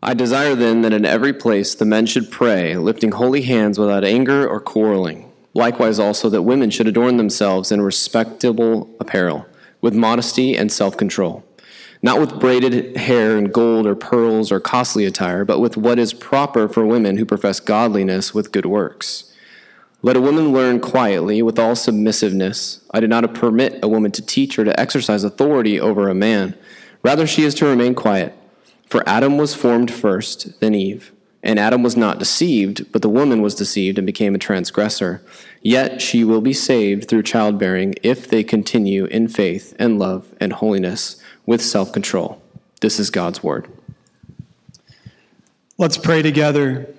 I desire then that in every place the men should pray, lifting holy hands without anger or quarreling. Likewise, also that women should adorn themselves in respectable apparel, with modesty and self control, not with braided hair and gold or pearls or costly attire, but with what is proper for women who profess godliness with good works. Let a woman learn quietly with all submissiveness. I do not permit a woman to teach or to exercise authority over a man. Rather, she is to remain quiet. For Adam was formed first, then Eve. And Adam was not deceived, but the woman was deceived and became a transgressor. Yet she will be saved through childbearing if they continue in faith and love and holiness with self control. This is God's word. Let's pray together.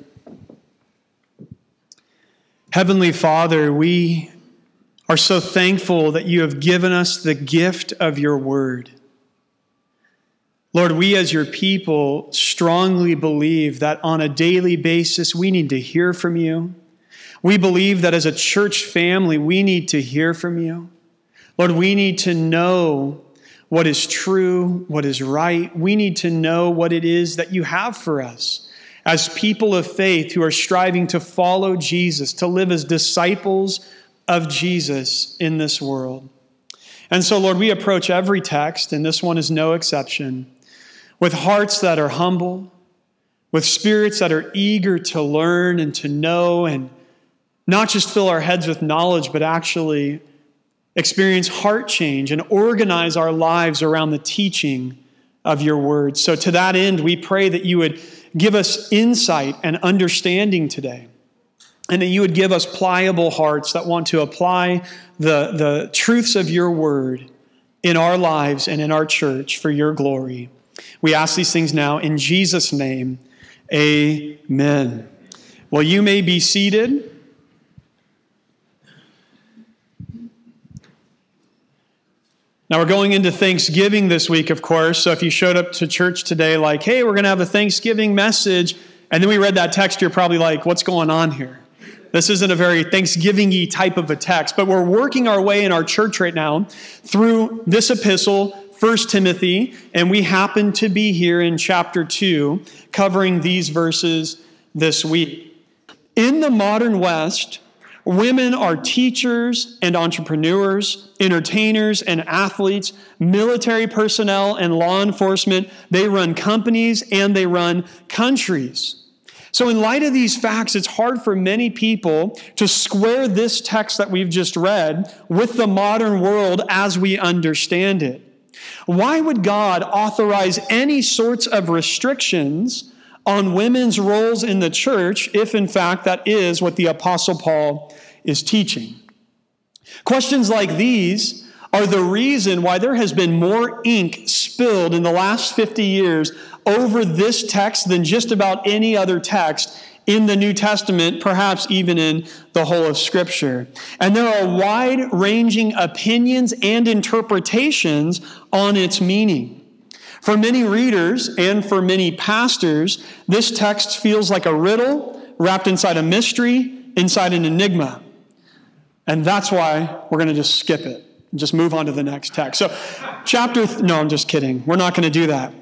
Heavenly Father, we are so thankful that you have given us the gift of your word. Lord, we as your people strongly believe that on a daily basis we need to hear from you. We believe that as a church family we need to hear from you. Lord, we need to know what is true, what is right. We need to know what it is that you have for us as people of faith who are striving to follow Jesus, to live as disciples of Jesus in this world. And so, Lord, we approach every text, and this one is no exception, with hearts that are humble, with spirits that are eager to learn and to know, and not just fill our heads with knowledge, but actually experience heart change and organize our lives around the teaching of your word. So, to that end, we pray that you would give us insight and understanding today. And that you would give us pliable hearts that want to apply the, the truths of your word in our lives and in our church for your glory. We ask these things now in Jesus' name. Amen. Well, you may be seated. Now, we're going into Thanksgiving this week, of course. So if you showed up to church today, like, hey, we're going to have a Thanksgiving message, and then we read that text, you're probably like, what's going on here? This isn't a very Thanksgiving y type of a text, but we're working our way in our church right now through this epistle, 1 Timothy, and we happen to be here in chapter 2, covering these verses this week. In the modern West, Women are teachers and entrepreneurs, entertainers and athletes, military personnel and law enforcement. They run companies and they run countries. So, in light of these facts, it's hard for many people to square this text that we've just read with the modern world as we understand it. Why would God authorize any sorts of restrictions on women's roles in the church if, in fact, that is what the Apostle Paul is teaching. Questions like these are the reason why there has been more ink spilled in the last 50 years over this text than just about any other text in the New Testament, perhaps even in the whole of Scripture. And there are wide ranging opinions and interpretations on its meaning. For many readers and for many pastors, this text feels like a riddle wrapped inside a mystery, inside an enigma. And that's why we're going to just skip it and just move on to the next text. So, chapter, th- no, I'm just kidding. We're not going to do that.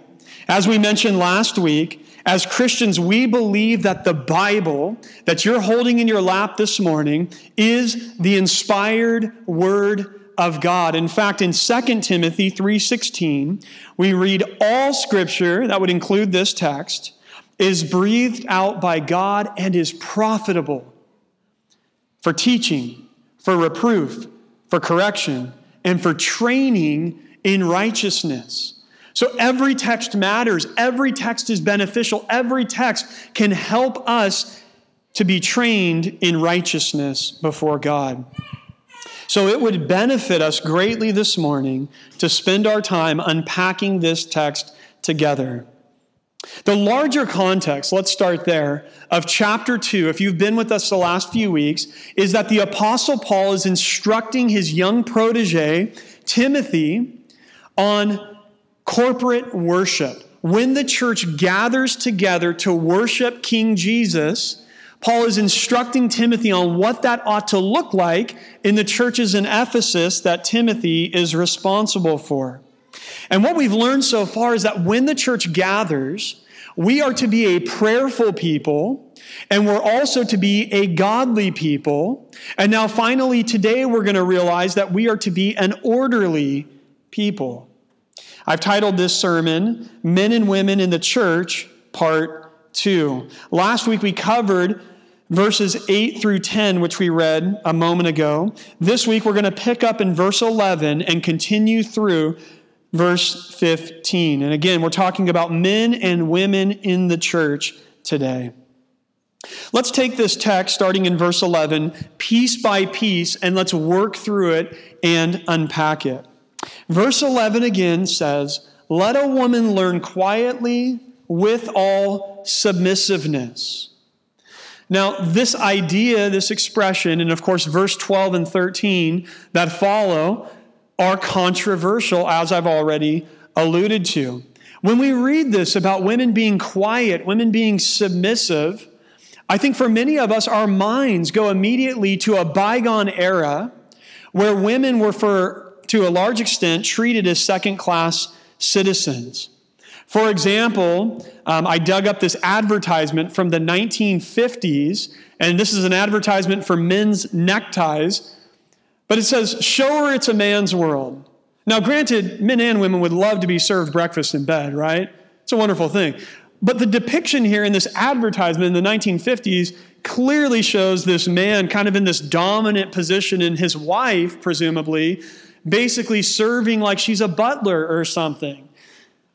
As we mentioned last week, as Christians, we believe that the Bible that you're holding in your lap this morning is the inspired word of God. In fact, in 2 Timothy 3:16, we read all scripture, that would include this text, is breathed out by God and is profitable for teaching, for reproof, for correction, and for training in righteousness. So every text matters. Every text is beneficial. Every text can help us to be trained in righteousness before God. So it would benefit us greatly this morning to spend our time unpacking this text together. The larger context, let's start there, of chapter 2, if you've been with us the last few weeks, is that the Apostle Paul is instructing his young protege, Timothy, on corporate worship. When the church gathers together to worship King Jesus, Paul is instructing Timothy on what that ought to look like in the churches in Ephesus that Timothy is responsible for. And what we've learned so far is that when the church gathers, We are to be a prayerful people, and we're also to be a godly people. And now, finally, today we're going to realize that we are to be an orderly people. I've titled this sermon, Men and Women in the Church, Part 2. Last week we covered verses 8 through 10, which we read a moment ago. This week we're going to pick up in verse 11 and continue through verse 15. And again, we're talking about men and women in the church today. Let's take this text starting in verse 11, piece by piece, and let's work through it and unpack it. Verse 11 again says, Let a woman learn quietly with all submissiveness. Now, this idea, this expression, and of course, verse 12 and 13 that follow are controversial, as I've already alluded to. When we read this about women being quiet, women being submissive, I think for many of us, our minds go immediately to a bygone era where women were, for, to a large extent, treated as second class citizens. For example, um, I dug up this advertisement from the 1950s, and this is an advertisement for men's neckties, but it says, Show her it's a man's world. Now, granted, men and women would love to be served breakfast in bed, right? It's a wonderful thing. But the depiction here in this advertisement in the 1950s clearly shows this man kind of in this dominant position, and his wife, presumably, basically serving like she's a butler or something.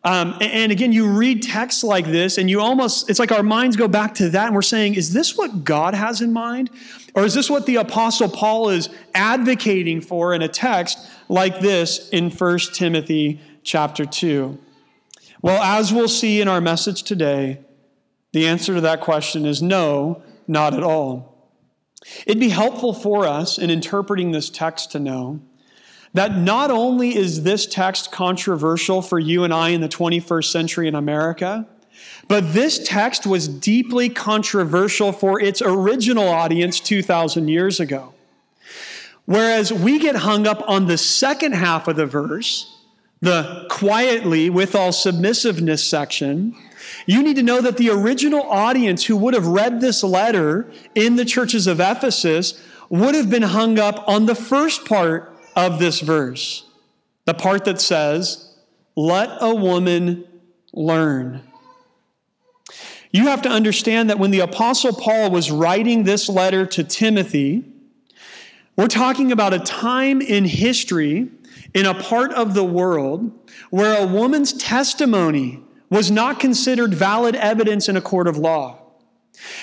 Um, and again, you read texts like this, and you almost, it's like our minds go back to that, and we're saying, is this what God has in mind? Or is this what the Apostle Paul is advocating for in a text like this in 1 Timothy chapter 2? Well, as we'll see in our message today, the answer to that question is no, not at all. It'd be helpful for us in interpreting this text to know that not only is this text controversial for you and I in the 21st century in America, but this text was deeply controversial for its original audience 2,000 years ago. Whereas we get hung up on the second half of the verse, the quietly with all submissiveness section, you need to know that the original audience who would have read this letter in the churches of Ephesus would have been hung up on the first part of this verse, the part that says, Let a woman learn. You have to understand that when the Apostle Paul was writing this letter to Timothy, we're talking about a time in history in a part of the world where a woman's testimony was not considered valid evidence in a court of law.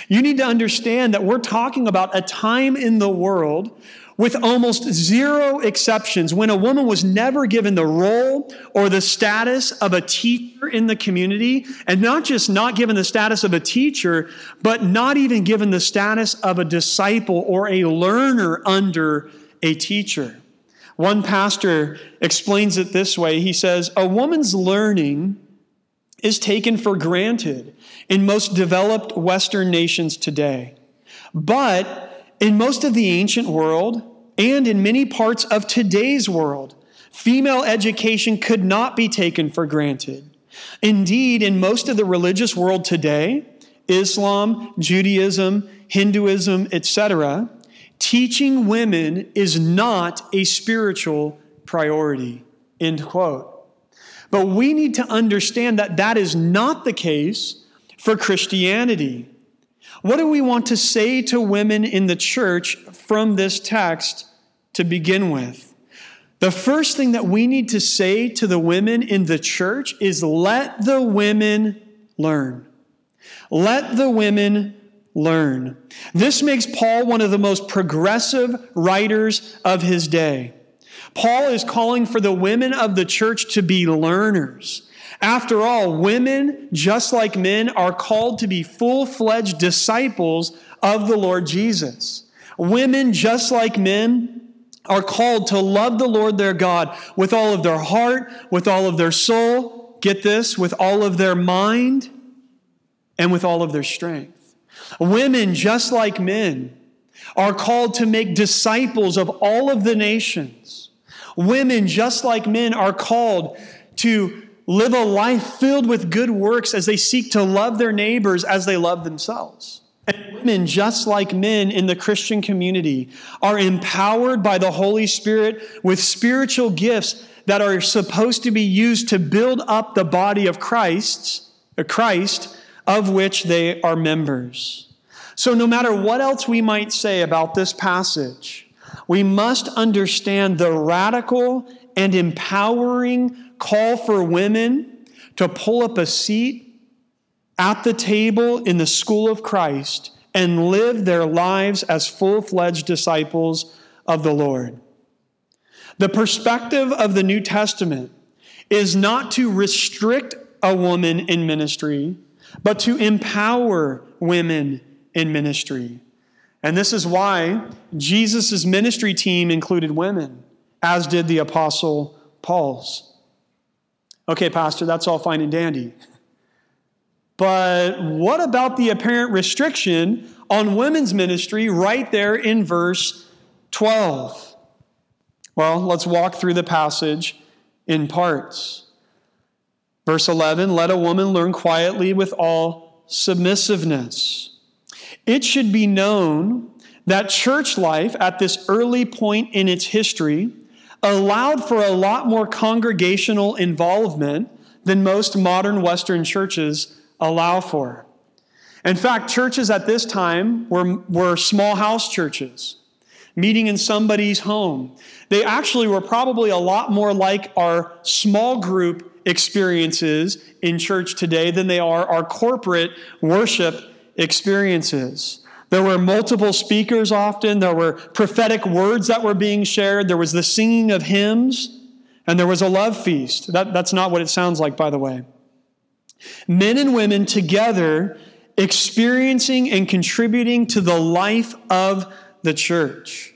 You need to understand that we're talking about a time in the world with almost zero exceptions, when a woman was never given the role or the status of a teacher in the community, and not just not given the status of a teacher, but not even given the status of a disciple or a learner under a teacher. One pastor explains it this way he says, A woman's learning is taken for granted in most developed Western nations today. But in most of the ancient world, and in many parts of today's world, female education could not be taken for granted. Indeed, in most of the religious world today, Islam, Judaism, Hinduism, etc., teaching women is not a spiritual priority. End quote. But we need to understand that that is not the case for Christianity. What do we want to say to women in the church from this text to begin with. The first thing that we need to say to the women in the church is let the women learn. Let the women learn. This makes Paul one of the most progressive writers of his day. Paul is calling for the women of the church to be learners. After all, women, just like men, are called to be full fledged disciples of the Lord Jesus. Women, just like men, are called to love the Lord their God with all of their heart, with all of their soul, get this, with all of their mind, and with all of their strength. Women, just like men, are called to make disciples of all of the nations. Women, just like men, are called to live a life filled with good works as they seek to love their neighbors as they love themselves. And women, just like men in the Christian community, are empowered by the Holy Spirit with spiritual gifts that are supposed to be used to build up the body of Christ, uh, Christ, of which they are members. So, no matter what else we might say about this passage, we must understand the radical and empowering call for women to pull up a seat at the table in the school of Christ and live their lives as full fledged disciples of the Lord. The perspective of the New Testament is not to restrict a woman in ministry, but to empower women in ministry. And this is why Jesus' ministry team included women, as did the Apostle Paul's. Okay, Pastor, that's all fine and dandy. But what about the apparent restriction on women's ministry right there in verse 12? Well, let's walk through the passage in parts. Verse 11 Let a woman learn quietly with all submissiveness. It should be known that church life at this early point in its history allowed for a lot more congregational involvement than most modern Western churches allow for. In fact, churches at this time were, were small house churches, meeting in somebody's home. They actually were probably a lot more like our small group experiences in church today than they are our corporate worship experiences. There were multiple speakers often, there were prophetic words that were being shared, there was the singing of hymns, and there was a love feast. That, that's not what it sounds like, by the way. Men and women together experiencing and contributing to the life of the church.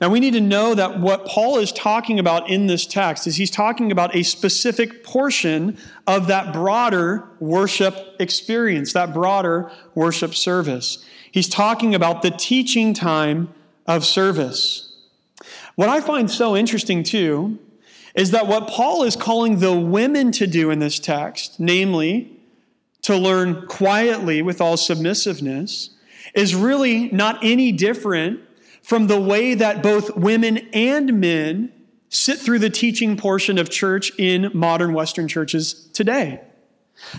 Now, we need to know that what Paul is talking about in this text is he's talking about a specific portion of that broader worship experience, that broader worship service. He's talking about the teaching time of service. What I find so interesting, too, is that what Paul is calling the women to do in this text, namely to learn quietly with all submissiveness, is really not any different from the way that both women and men sit through the teaching portion of church in modern Western churches today.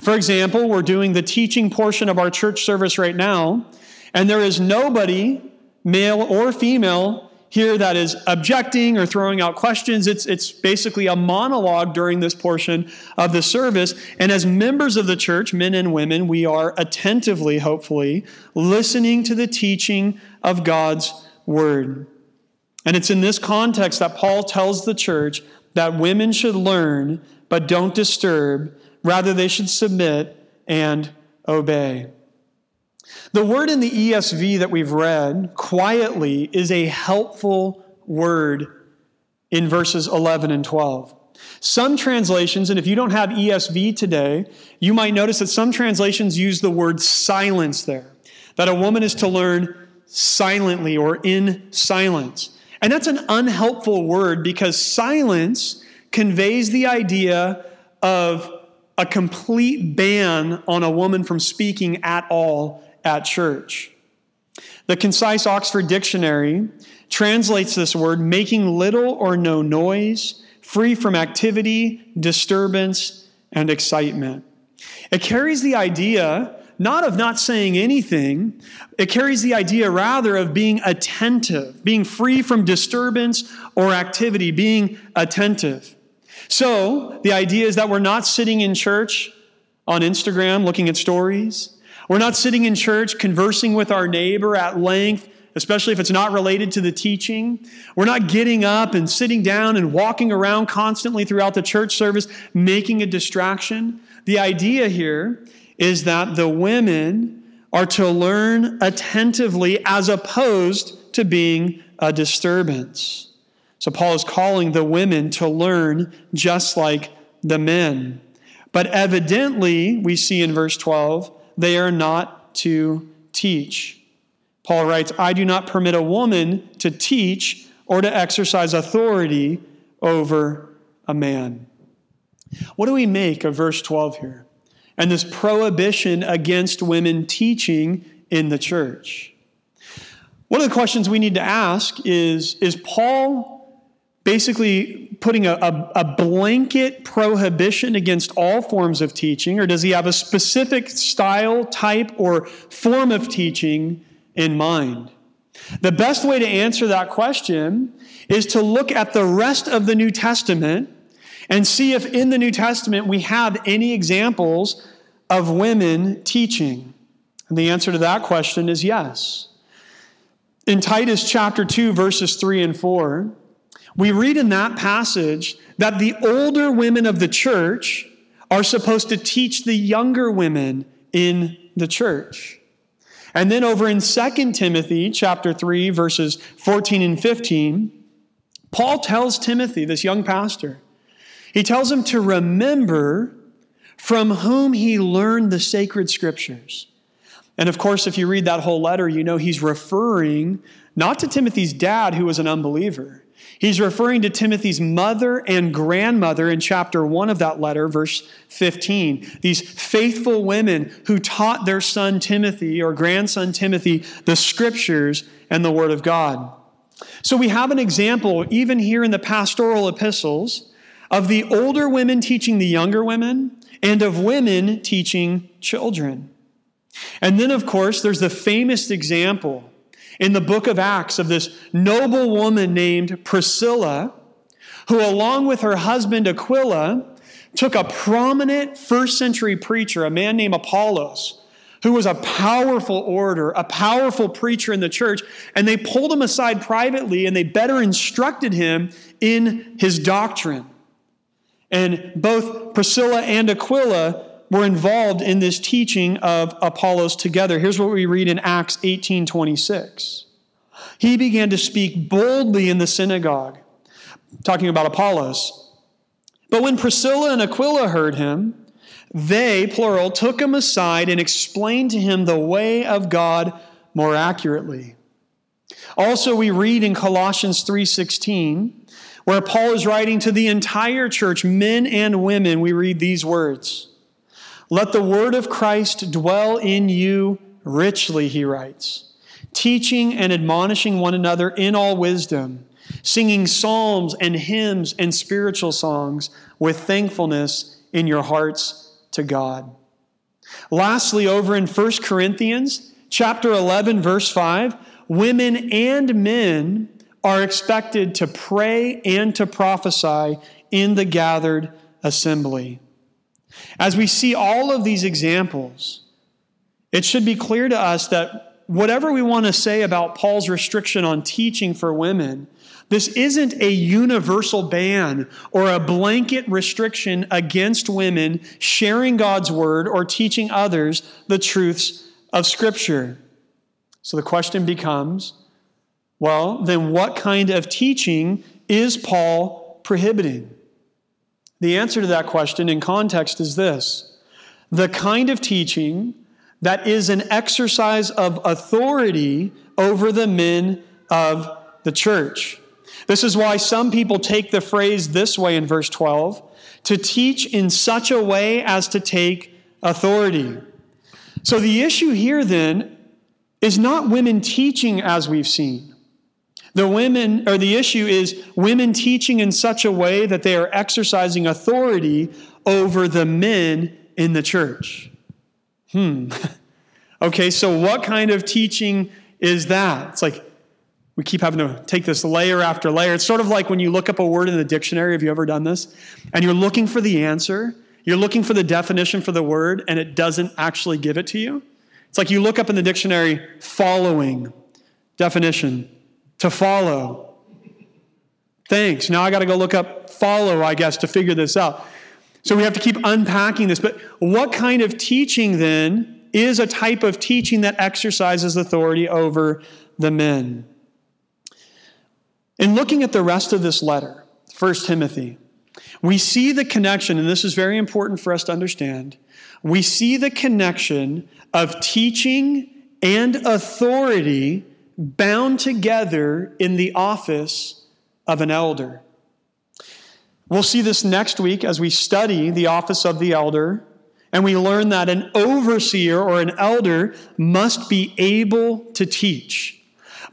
For example, we're doing the teaching portion of our church service right now, and there is nobody, male or female, here that is objecting or throwing out questions. It's, it's basically a monologue during this portion of the service. And as members of the church, men and women, we are attentively, hopefully, listening to the teaching of God's word. And it's in this context that Paul tells the church that women should learn, but don't disturb. Rather, they should submit and obey. The word in the ESV that we've read, quietly, is a helpful word in verses 11 and 12. Some translations, and if you don't have ESV today, you might notice that some translations use the word silence there, that a woman is to learn silently or in silence. And that's an unhelpful word because silence conveys the idea of a complete ban on a woman from speaking at all at church. The Concise Oxford Dictionary translates this word making little or no noise, free from activity, disturbance, and excitement. It carries the idea not of not saying anything, it carries the idea rather of being attentive, being free from disturbance or activity, being attentive. So, the idea is that we're not sitting in church on Instagram looking at stories. We're not sitting in church conversing with our neighbor at length, especially if it's not related to the teaching. We're not getting up and sitting down and walking around constantly throughout the church service, making a distraction. The idea here is that the women are to learn attentively as opposed to being a disturbance. So Paul is calling the women to learn just like the men. But evidently, we see in verse 12, they are not to teach. Paul writes, I do not permit a woman to teach or to exercise authority over a man. What do we make of verse 12 here? And this prohibition against women teaching in the church. One of the questions we need to ask is Is Paul basically putting a, a, a, blanket prohibition against all forms of teaching, or does he have a specific style, type, or form of teaching in mind? The best way to answer that question is to look at the rest of the New Testament and see if in the New Testament we have any examples of women teaching. And the answer to that question is yes. In Titus chapter 2, verses 3 and 4, we read in that passage that the older women of the church are supposed to teach the younger women in the church. And then over in 2 Timothy chapter 3 verses 14 and 15, Paul tells Timothy, this young pastor, he tells him to remember from whom he learned the sacred scriptures. And of course, if you read that whole letter, you know he's referring not to Timothy's dad, who was an unbeliever, He's referring to Timothy's mother and grandmother in chapter 1 of that letter, verse 15. These faithful women who taught their son Timothy or grandson Timothy the scriptures and the word of God. So we have an example, even here in the pastoral epistles, of the older women teaching the younger women and of women teaching children. And then, of course, there's the famous example in the book of Acts of this noble woman named Priscilla, who, along with her husband Aquila, took a prominent first century preacher, a man named Apollos, who was a powerful orator, a powerful preacher in the church, and they pulled him aside privately and they better instructed him in his doctrine. And both Priscilla and Aquila were involved in this teaching of Apollos together. Here's what we read in Acts 18 26. He began to speak boldly in the synagogue, talking about Apollos. But when Priscilla and Aquila heard him, they, plural, took him aside and explained to him the way of God more accurately. Also, we read in Colossians 3:16, where Paul is writing to the entire church, men and women, we read these words. Let the word of Christ dwell in you richly, he writes, teaching and admonishing one another in all wisdom, singing psalms and hymns and spiritual songs with thankfulness in your hearts to God. Lastly, over in 1 Corinthians chapter 11 verse 5, women and men are expected to pray and to prophesy in the gathered assembly. As we see all of these examples, it should be clear to us that whatever we want to say about Paul's restriction on teaching for women, this isn't a universal ban or a blanket restriction against women sharing God's word or teaching others the truths of Scripture. So the question becomes well, then what kind of teaching is Paul prohibiting? The answer to that question in context is this the kind of teaching that is an exercise of authority over the men of the church. This is why some people take the phrase this way in verse 12 to teach in such a way as to take authority. So the issue here then is not women teaching as we've seen. The women, or the issue is women teaching in such a way that they are exercising authority over the men in the church. Hmm. okay, so what kind of teaching is that? It's like we keep having to take this layer after layer. It's sort of like when you look up a word in the dictionary. Have you ever done this? And you're looking for the answer, you're looking for the definition for the word, and it doesn't actually give it to you. It's like you look up in the dictionary following definition to follow. Thanks. Now I got to go look up follow, I guess, to figure this out. So we have to keep unpacking this. But what kind of teaching then is a type of teaching that exercises authority over the men? In looking at the rest of this letter, 1 Timothy, we see the connection, and this is very important for us to understand. We see the connection of teaching and authority bound together in the office of an elder. We'll see this next week as we study the office of the elder, and we learn that an overseer or an elder must be able to teach.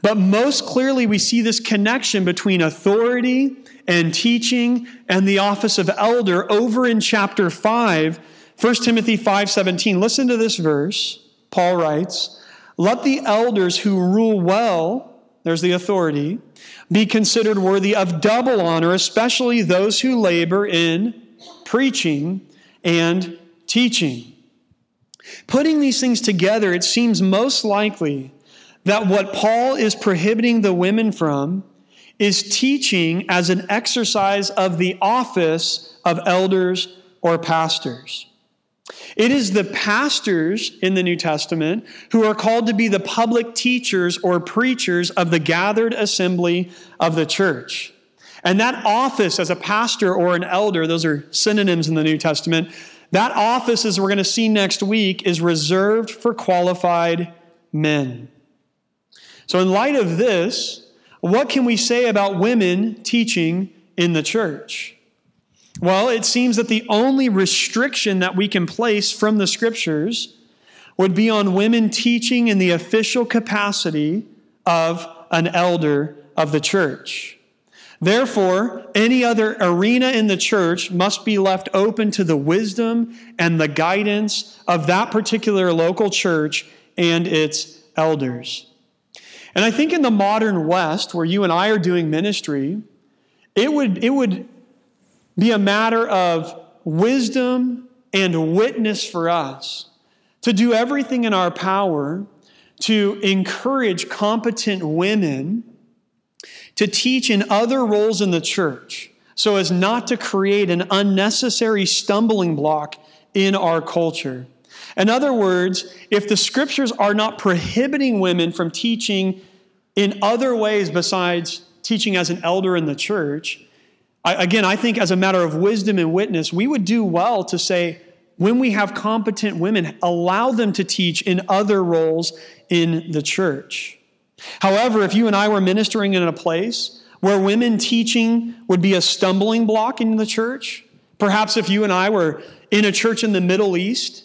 But most clearly, we see this connection between authority and teaching and the office of elder over in chapter 5, 1 Timothy 5:17. Listen to this verse. Paul writes, "Let the elders who rule well, there's the authority, be considered worthy of double honor, especially those who labor in preaching and teaching." Putting these things together, it seems most likely that what Paul is prohibiting the women from is teaching as an exercise of the office of elders or pastors. It is the pastors in the New Testament who are called to be the public teachers or preachers of the gathered assembly of the church. And that office as a pastor or an elder, those are synonyms in the New Testament, that office, as we're going to see next week, is reserved for qualified men. So, in light of this, what can we say about women teaching in the church? Well, it seems that the only restriction that we can place from the scriptures would be on women teaching in the official capacity of an elder of the church. Therefore, any other arena in the church must be left open to the wisdom and the guidance of that particular local church and its elders. And I think in the modern West, where you and I are doing ministry, it would, it would be a matter of wisdom and witness for us to do everything in our power to encourage competent women to teach in other roles in the church so as not to create an unnecessary stumbling block in our culture. In other words, if the scriptures are not prohibiting women from teaching in other ways besides teaching as an elder in the church, I, again, I think as a matter of wisdom and witness, we would do well to say, when we have competent women, allow them to teach in other roles in the church. However, if you and I were ministering in a place where women teaching would be a stumbling block in the church, perhaps if you and I were in a church in the Middle East,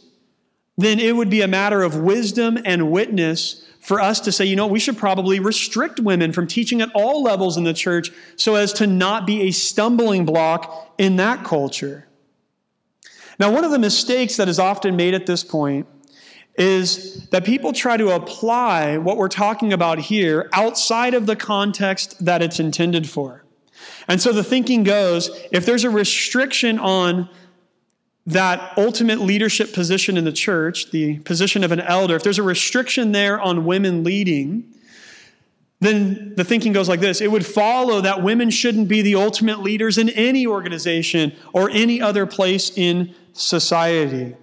then it would be a matter of wisdom and witness for us to say, you know, we should probably restrict women from teaching at all levels in the church so as to not be a stumbling block in that culture. Now, one of the mistakes that is often made at this point is that people try to apply what we're talking about here outside of the context that it's intended for. And so the thinking goes if there's a restriction on that ultimate leadership position in the church, the position of an elder, if there's a restriction there on women leading, then the thinking goes like this it would follow that women shouldn't be the ultimate leaders in any organization or any other place in society.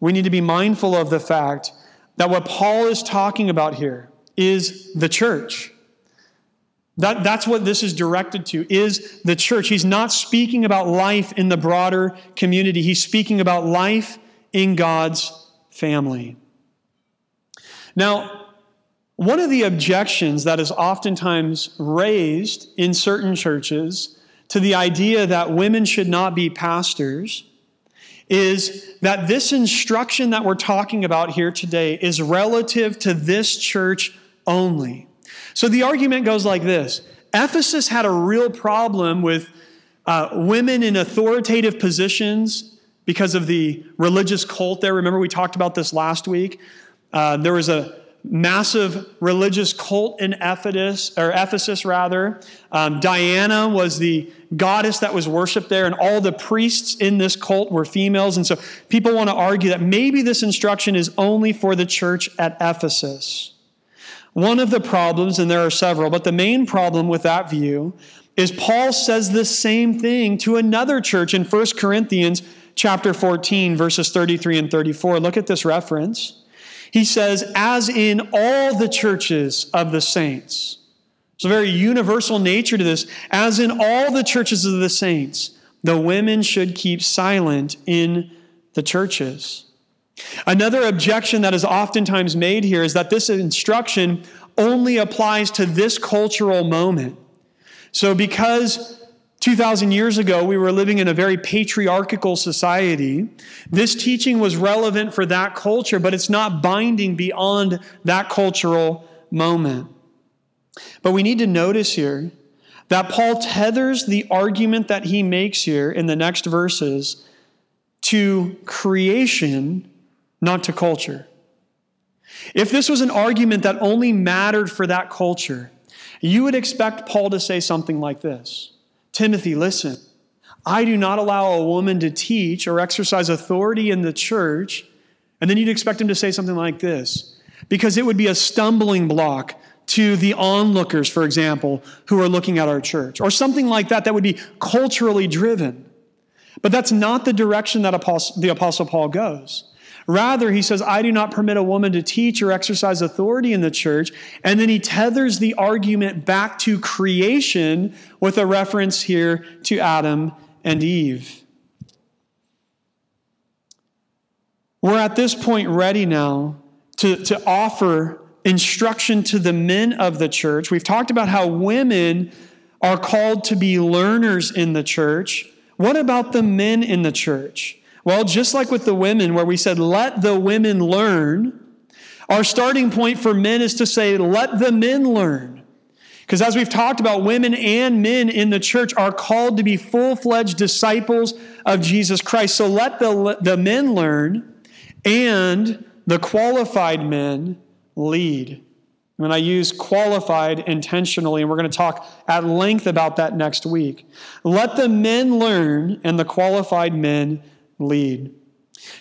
We need to be mindful of the fact that what Paul is talking about here is the church. That, that's what this is directed to, is the church. He's not speaking about life in the broader community. He's speaking about life in God's family. Now, one of the objections that is oftentimes raised in certain churches to the idea that women should not be pastors is that this instruction that we're talking about here today is relative to this church only. So the argument goes like this Ephesus had a real problem with uh, women in authoritative positions because of the religious cult there. Remember, we talked about this last week. Uh, there was a massive religious cult in Ephesus, or Ephesus rather. Um, Diana was the goddess that was worshipped there, and all the priests in this cult were females. And so people want to argue that maybe this instruction is only for the church at Ephesus. One of the problems, and there are several, but the main problem with that view is Paul says the same thing to another church in 1 Corinthians chapter 14 verses 33 and 34. Look at this reference. He says, as in all the churches of the saints. It's a very universal nature to this. As in all the churches of the saints, the women should keep silent in the churches. Another objection that is oftentimes made here is that this instruction only applies to this cultural moment. So, because 2,000 years ago, we were living in a very patriarchal society. This teaching was relevant for that culture, but it's not binding beyond that cultural moment. But we need to notice here that Paul tethers the argument that he makes here in the next verses to creation, not to culture. If this was an argument that only mattered for that culture, you would expect Paul to say something like this Timothy, listen, I do not allow a woman to teach or exercise authority in the church. And then you'd expect him to say something like this because it would be a stumbling block to the onlookers, for example, who are looking at our church, or something like that that would be culturally driven. But that's not the direction that the Apostle Paul goes. Rather, he says, I do not permit a woman to teach or exercise authority in the church. And then he tethers the argument back to creation with a reference here to Adam and Eve. We're at this point ready now to, to offer instruction to the men of the church. We've talked about how women are called to be learners in the church. What about the men in the church? Well, just like with the women, where we said, let the women learn, our starting point for men is to say, let the men learn. Because as we've talked about, women and men in the church are called to be full fledged disciples of Jesus Christ. So let the, the men learn and the qualified men lead. And I use qualified intentionally, and we're going to talk at length about that next week. Let the men learn and the qualified men lead.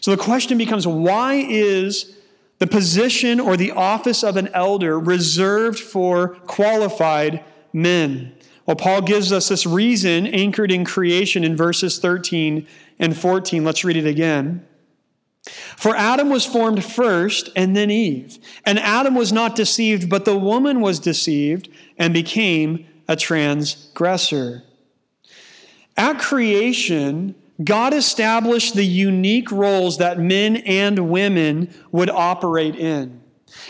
So the question becomes why is the position or the office of an elder reserved for qualified men? Well, Paul gives us this reason anchored in creation in verses 13 and 14. Let's read it again. For Adam was formed first and then Eve. And Adam was not deceived, but the woman was deceived and became a transgressor. At creation, God established the unique roles that men and women would operate in.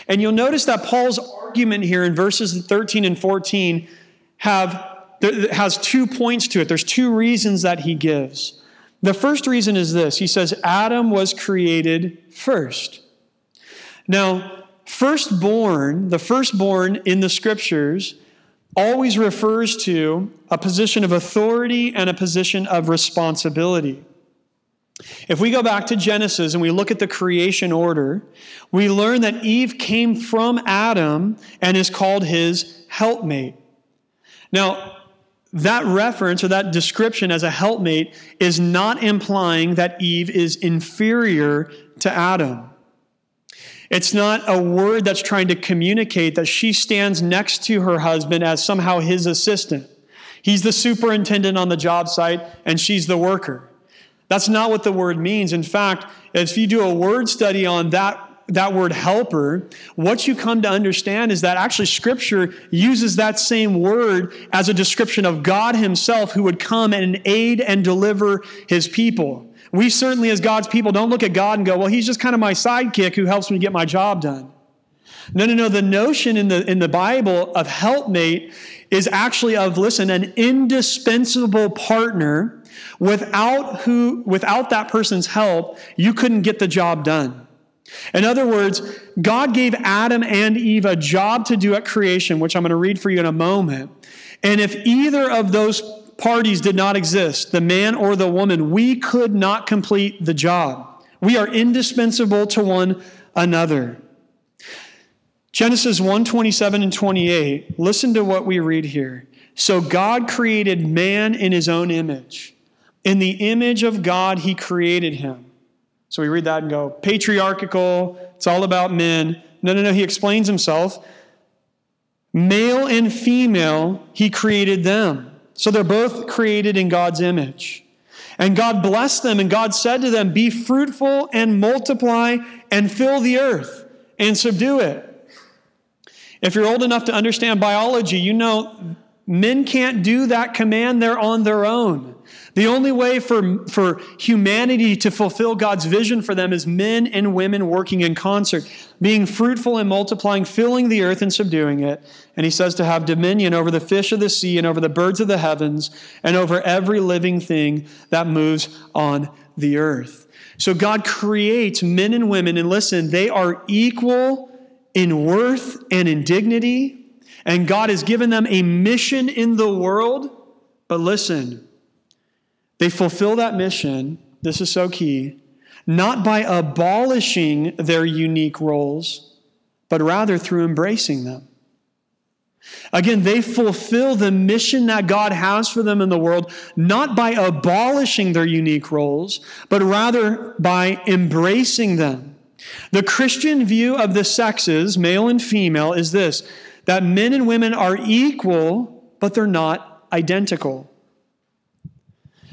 And you'll notice that Paul's argument here in verses 13 and 14 have, has two points to it. There's two reasons that he gives. The first reason is this He says, Adam was created first. Now, firstborn, the firstborn in the scriptures, always refers to a position of authority and a position of responsibility. If we go back to Genesis and we look at the creation order, we learn that Eve came from Adam and is called his helpmate. Now, that reference or that description as a helpmate is not implying that Eve is inferior to Adam. It's not a word that's trying to communicate that she stands next to her husband as somehow his assistant. He's the superintendent on the job site and she's the worker. That's not what the word means. In fact, if you do a word study on that that word helper, what you come to understand is that actually Scripture uses that same word as a description of God Himself who would come and aid and deliver His people. We certainly, as God's people, don't look at God and go, well, He's just kind of my sidekick who helps me get my job done. No, no, no. The notion in the, in the Bible of helpmate is actually of, listen, an indispensable partner without who, without that person's help, you couldn't get the job done. In other words, God gave Adam and Eve a job to do at creation, which I'm going to read for you in a moment. And if either of those parties did not exist, the man or the woman, we could not complete the job. We are indispensable to one another. Genesis 1 27 and 28, listen to what we read here. So God created man in his own image. In the image of God, he created him. So we read that and go, patriarchal, it's all about men. No, no, no, he explains himself. Male and female, he created them. So they're both created in God's image. And God blessed them, and God said to them, Be fruitful and multiply and fill the earth and subdue it. If you're old enough to understand biology, you know men can't do that command, they're on their own. The only way for, for humanity to fulfill God's vision for them is men and women working in concert, being fruitful and multiplying, filling the earth and subduing it. And he says to have dominion over the fish of the sea and over the birds of the heavens and over every living thing that moves on the earth. So God creates men and women, and listen, they are equal in worth and in dignity, and God has given them a mission in the world. But listen, they fulfill that mission, this is so key, not by abolishing their unique roles, but rather through embracing them. Again, they fulfill the mission that God has for them in the world, not by abolishing their unique roles, but rather by embracing them. The Christian view of the sexes, male and female, is this that men and women are equal, but they're not identical.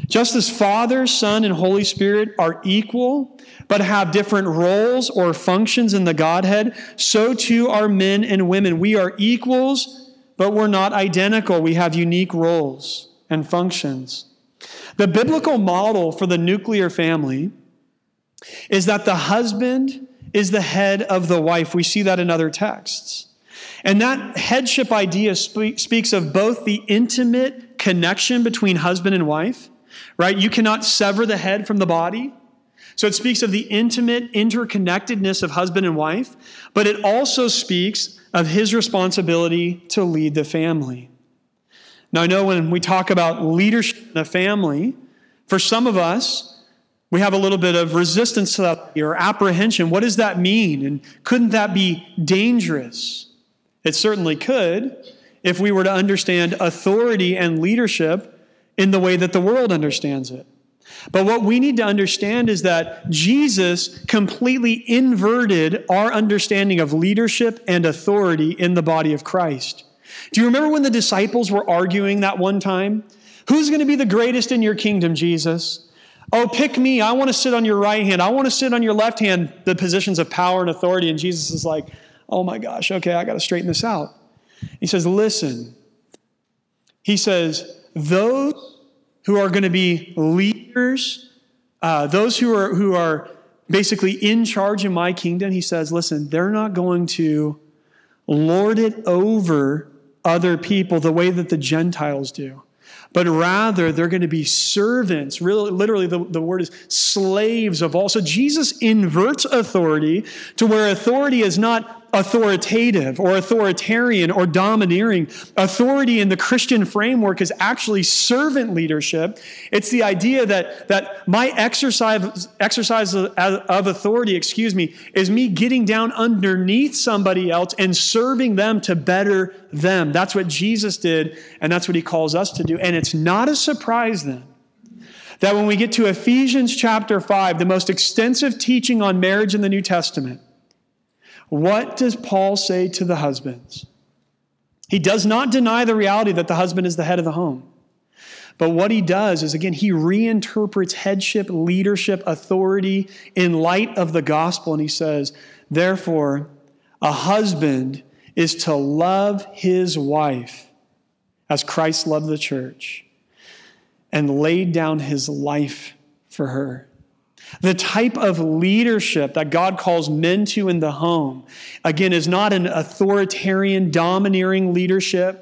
Just as Father, Son, and Holy Spirit are equal, but have different roles or functions in the Godhead, so too are men and women. We are equals, but we're not identical. We have unique roles and functions. The biblical model for the nuclear family is that the husband is the head of the wife. We see that in other texts. And that headship idea speaks of both the intimate connection between husband and wife right? You cannot sever the head from the body. So it speaks of the intimate interconnectedness of husband and wife, but it also speaks of his responsibility to lead the family. Now, I know when we talk about leadership in the family, for some of us, we have a little bit of resistance to that or apprehension. What does that mean? And couldn't that be dangerous? It certainly could if we were to understand authority and leadership in the way that the world understands it. But what we need to understand is that Jesus completely inverted our understanding of leadership and authority in the body of Christ. Do you remember when the disciples were arguing that one time? Who's going to be the greatest in your kingdom, Jesus? Oh, pick me. I want to sit on your right hand. I want to sit on your left hand, the positions of power and authority. And Jesus is like, oh my gosh, okay, I got to straighten this out. He says, listen. He says, those who are going to be leaders, uh, those who are, who are basically in charge in my kingdom, he says, listen, they're not going to lord it over other people the way that the Gentiles do but rather they're going to be servants. Really, literally, the, the word is slaves of all. So Jesus inverts authority to where authority is not authoritative or authoritarian or domineering. Authority in the Christian framework is actually servant leadership. It's the idea that, that my exercise, exercise of, of authority, excuse me, is me getting down underneath somebody else and serving them to better them. That's what Jesus did, and that's what he calls us to do. And it's not a surprise then that when we get to Ephesians chapter 5, the most extensive teaching on marriage in the New Testament, what does Paul say to the husbands? He does not deny the reality that the husband is the head of the home. But what he does is, again, he reinterprets headship, leadership, authority in light of the gospel. And he says, therefore, a husband is to love his wife as Christ loved the church and laid down his life for her. The type of leadership that God calls men to in the home, again, is not an authoritarian, domineering leadership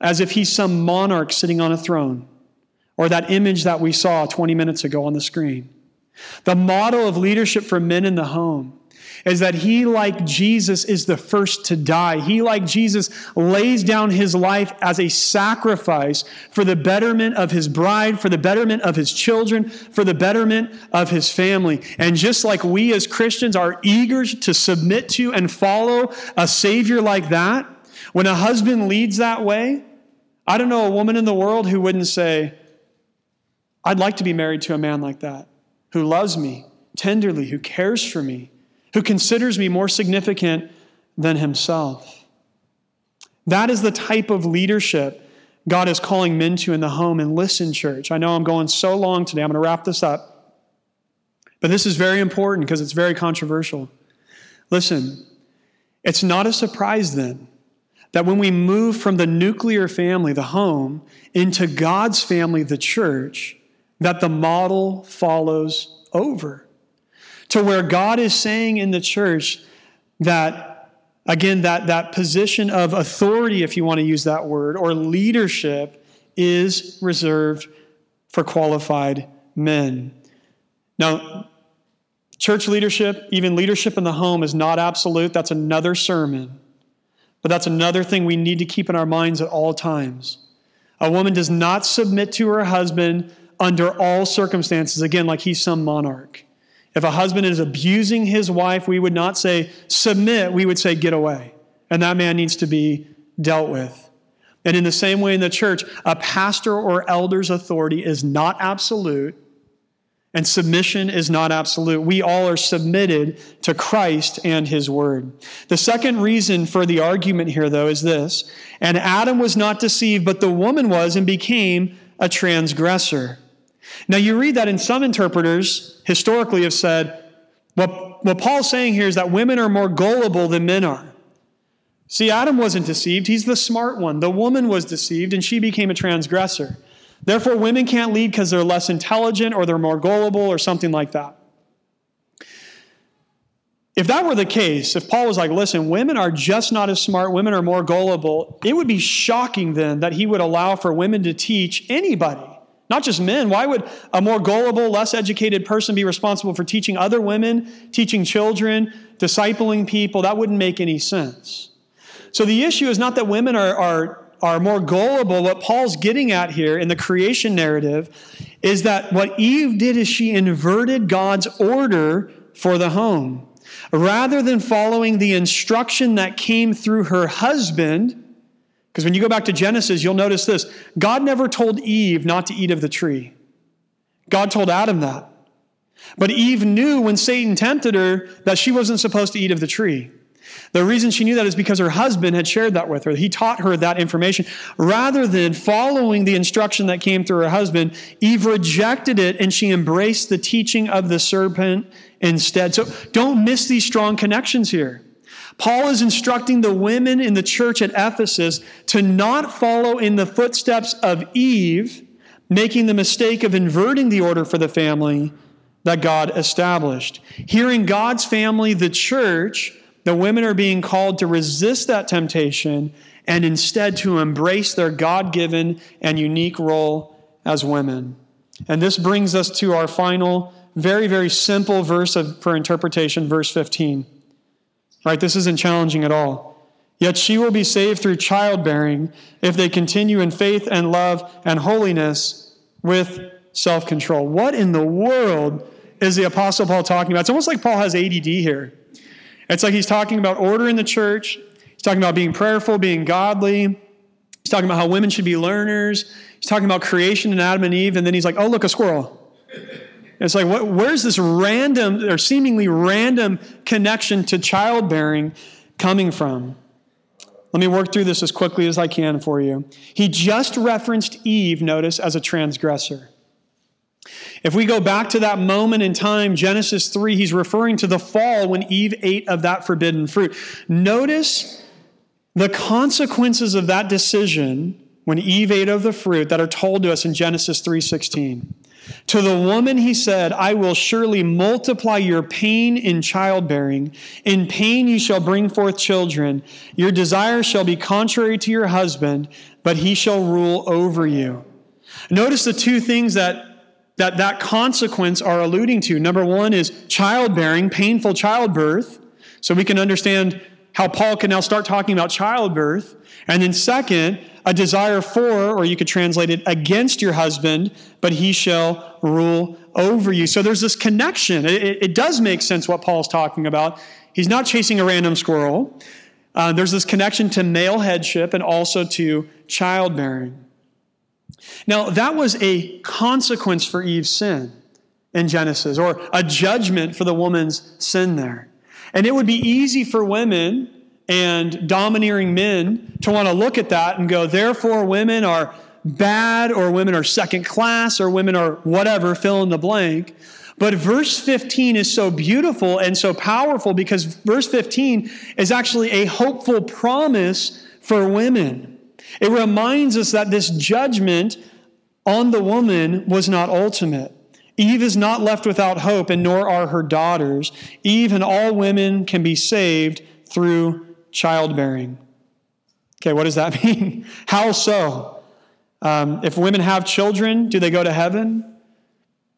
as if he's some monarch sitting on a throne, or that image that we saw 20 minutes ago on the screen. The model of leadership for men in the home is that he, like Jesus, is the first to die. He, like Jesus, lays down his life as a sacrifice for the betterment of his bride, for the betterment of his children, for the betterment of his family. And just like we as Christians are eager to submit to and follow a Savior like that, when a husband leads that way, I don't know a woman in the world who wouldn't say, I'd like to be married to a man like that, who loves me tenderly, who cares for me, who considers me more significant than himself. That is the type of leadership God is calling men to in the home. And listen, church, I know I'm going so long today. I'm going to wrap this up. But this is very important because it's very controversial. Listen, it's not a surprise then that when we move from the nuclear family, the home, into God's family, the church, that the model follows over. To where God is saying in the church that, again, that, that position of authority, if you want to use that word, or leadership is reserved for qualified men. Now, church leadership, even leadership in the home, is not absolute. That's another sermon. But that's another thing we need to keep in our minds at all times. A woman does not submit to her husband under all circumstances, again, like he's some monarch. If a husband is abusing his wife, we would not say submit, we would say get away. And that man needs to be dealt with. And in the same way in the church, a pastor or elder's authority is not absolute, and submission is not absolute. We all are submitted to Christ and his word. The second reason for the argument here, though, is this And Adam was not deceived, but the woman was and became a transgressor. Now, you read that in some interpreters historically have said, what, what Paul's saying here is that women are more gullible than men are. See, Adam wasn't deceived, he's the smart one. The woman was deceived, and she became a transgressor. Therefore, women can't lead because they're less intelligent or they're more gullible or something like that. If that were the case, if Paul was like, listen, women are just not as smart, women are more gullible, it would be shocking then that he would allow for women to teach anybody, not just men. Why would a more gullible, less educated person be responsible for teaching other women, teaching children, discipling people? That wouldn't make any sense. So the issue is not that women are, are are more gullible, what Paul's getting at here in the creation narrative is that what Eve did is she inverted God's order for the home. Rather than following the instruction that came through her husband, because when you go back to Genesis, you'll notice this God never told Eve not to eat of the tree. God told Adam that. But Eve knew when Satan tempted her that she wasn't supposed to eat of the tree. The reason she knew that is because her husband had shared that with her. He taught her that information. Rather than following the instruction that came through her husband, Eve rejected it and she embraced the teaching of the serpent instead. So don't miss these strong connections here. Paul is instructing the women in the church at Ephesus to not follow in the footsteps of Eve, making the mistake of inverting the order for the family that God established. Here in God's family, the church, the women are being called to resist that temptation and instead to embrace their God given and unique role as women. And this brings us to our final, very, very simple verse of, for interpretation, verse 15. Right? This isn't challenging at all. Yet she will be saved through childbearing if they continue in faith and love and holiness with self control. What in the world is the Apostle Paul talking about? It's almost like Paul has ADD here. It's like he's talking about order in the church. He's talking about being prayerful, being godly. He's talking about how women should be learners. He's talking about creation and Adam and Eve. And then he's like, oh, look, a squirrel. It's like, what, where's this random or seemingly random connection to childbearing coming from? Let me work through this as quickly as I can for you. He just referenced Eve, notice, as a transgressor. If we go back to that moment in time, Genesis 3, he's referring to the fall when Eve ate of that forbidden fruit. Notice the consequences of that decision when Eve ate of the fruit that are told to us in Genesis 3:16. To the woman he said, I will surely multiply your pain in childbearing. In pain you shall bring forth children. Your desire shall be contrary to your husband, but he shall rule over you. Notice the two things that that that consequence are alluding to. Number one is childbearing, painful childbirth. So we can understand how Paul can now start talking about childbirth. And then, second, a desire for, or you could translate it, against your husband, but he shall rule over you. So there's this connection. It, it does make sense what Paul's talking about. He's not chasing a random squirrel. Uh, there's this connection to male headship and also to childbearing. Now, that was a consequence for Eve's sin in Genesis, or a judgment for the woman's sin there. And it would be easy for women and domineering men to want to look at that and go, therefore, women are bad, or women are second class, or women are whatever, fill in the blank. But verse 15 is so beautiful and so powerful because verse 15 is actually a hopeful promise for women. It reminds us that this judgment on the woman was not ultimate. Eve is not left without hope, and nor are her daughters. Eve and all women can be saved through childbearing. Okay, what does that mean? How so? Um, if women have children, do they go to heaven?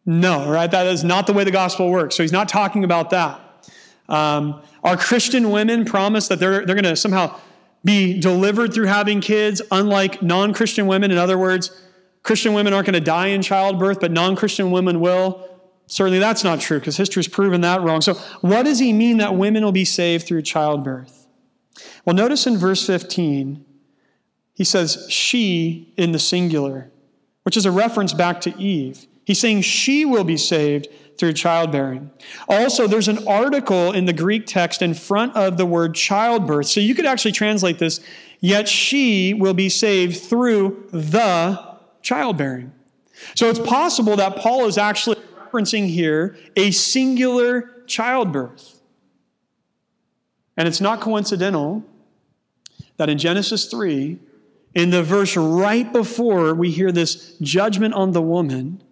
No, right? That is not the way the gospel works. So he's not talking about that. Um, are Christian women promised that they're, they're going to somehow be delivered through having kids, unlike non Christian women? In other words, Christian women aren't going to die in childbirth, but non Christian women will. Certainly that's not true because history's proven that wrong. So, what does he mean that women will be saved through childbirth? Well, notice in verse 15, he says she in the singular, which is a reference back to Eve. He's saying she will be saved through childbearing. Also, there's an article in the Greek text in front of the word childbirth. So you could actually translate this, yet she will be saved through the childbearing. So it's possible that Paul is actually referencing here a singular childbirth. And it's not coincidental that in Genesis 3, in the verse right before we hear this judgment on the woman,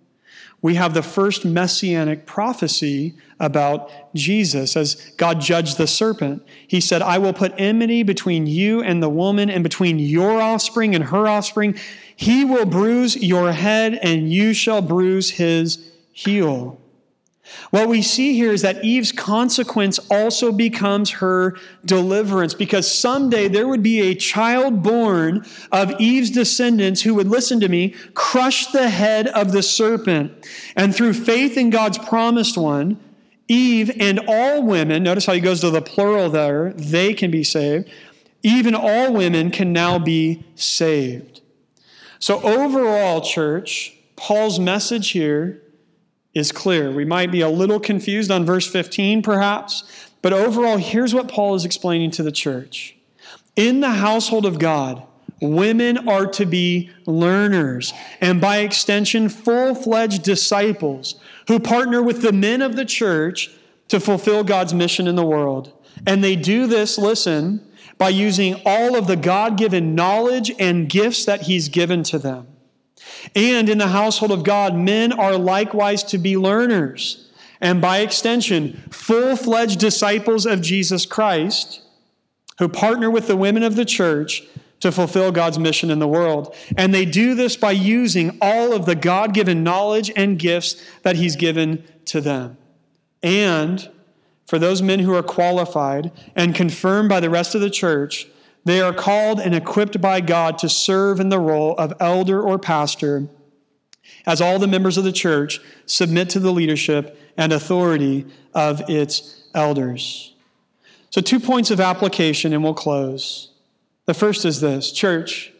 we have the first messianic prophecy about Jesus as God judged the serpent. He said, I will put enmity between you and the woman, and between your offspring and her offspring. He will bruise your head, and you shall bruise his heel. What we see here is that Eve's consequence also becomes her deliverance because someday there would be a child born of Eve's descendants who would, listen to me, crush the head of the serpent. And through faith in God's promised one, Eve and all women, notice how he goes to the plural there, they can be saved. Even all women can now be saved. So, overall, church, Paul's message here is clear. We might be a little confused on verse 15, perhaps, but overall, here's what Paul is explaining to the church. In the household of God, women are to be learners, and by extension, full fledged disciples who partner with the men of the church to fulfill God's mission in the world. And they do this, listen, by using all of the God given knowledge and gifts that He's given to them. And in the household of God, men are likewise to be learners, and by extension, full fledged disciples of Jesus Christ who partner with the women of the church to fulfill God's mission in the world. And they do this by using all of the God given knowledge and gifts that He's given to them. And for those men who are qualified and confirmed by the rest of the church, they are called and equipped by God to serve in the role of elder or pastor as all the members of the church submit to the leadership and authority of its elders. So, two points of application, and we'll close. The first is this Church,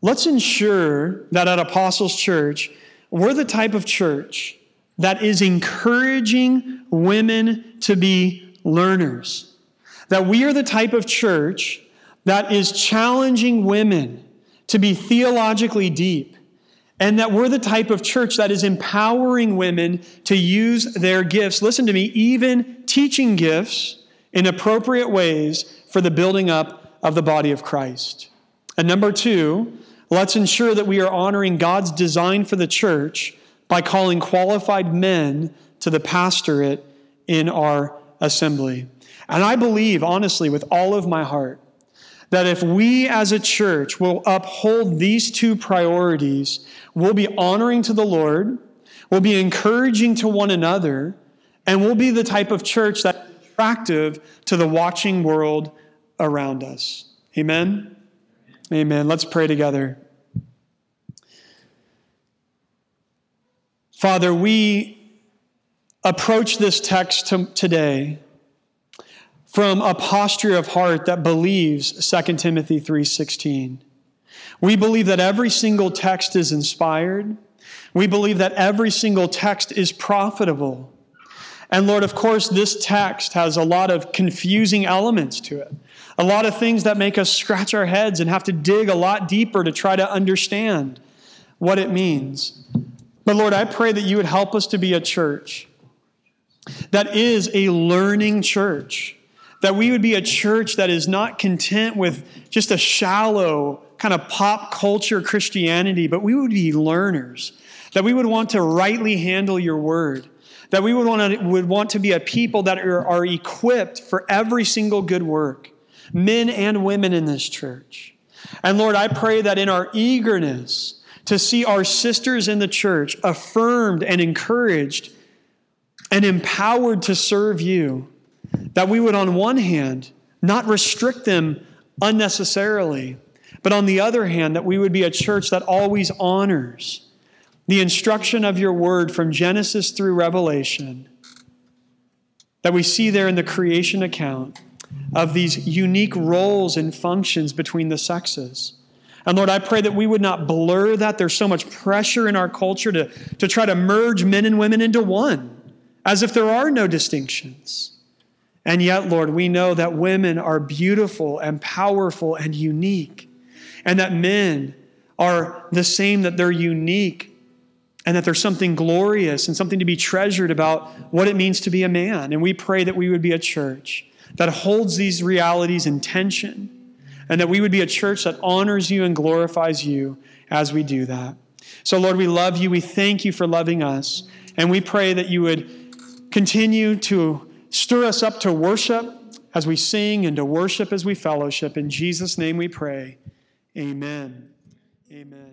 let's ensure that at Apostles Church, we're the type of church that is encouraging women to be learners. That we are the type of church that is challenging women to be theologically deep, and that we're the type of church that is empowering women to use their gifts. Listen to me, even teaching gifts in appropriate ways for the building up of the body of Christ. And number two, let's ensure that we are honoring God's design for the church by calling qualified men to the pastorate in our assembly. And I believe, honestly, with all of my heart, that if we as a church will uphold these two priorities, we'll be honoring to the Lord, we'll be encouraging to one another, and we'll be the type of church that's attractive to the watching world around us. Amen? Amen. Let's pray together. Father, we approach this text today from a posture of heart that believes 2 Timothy 3:16. We believe that every single text is inspired. We believe that every single text is profitable. And Lord, of course, this text has a lot of confusing elements to it. A lot of things that make us scratch our heads and have to dig a lot deeper to try to understand what it means. But Lord, I pray that you would help us to be a church that is a learning church that we would be a church that is not content with just a shallow kind of pop culture Christianity, but we would be learners, that we would want to rightly handle your word, that we would want to, would want to be a people that are, are equipped for every single good work, men and women in this church. And Lord, I pray that in our eagerness to see our sisters in the church affirmed and encouraged and empowered to serve you, that we would, on one hand, not restrict them unnecessarily, but on the other hand, that we would be a church that always honors the instruction of your word from Genesis through Revelation that we see there in the creation account of these unique roles and functions between the sexes. And Lord, I pray that we would not blur that. There's so much pressure in our culture to, to try to merge men and women into one, as if there are no distinctions. And yet, Lord, we know that women are beautiful and powerful and unique and that men are the same, that they're unique, and that there's something glorious and something to be treasured about what it means to be a man. And we pray that we would be a church that holds these realities in tension, and that we would be a church that honors you and glorifies you as we do that. So, Lord, we love you. We thank you for loving us. And we pray that you would continue to stir us up to worship as we sing and to worship as we fellowship. In Jesus' name we pray. Amen. Amen.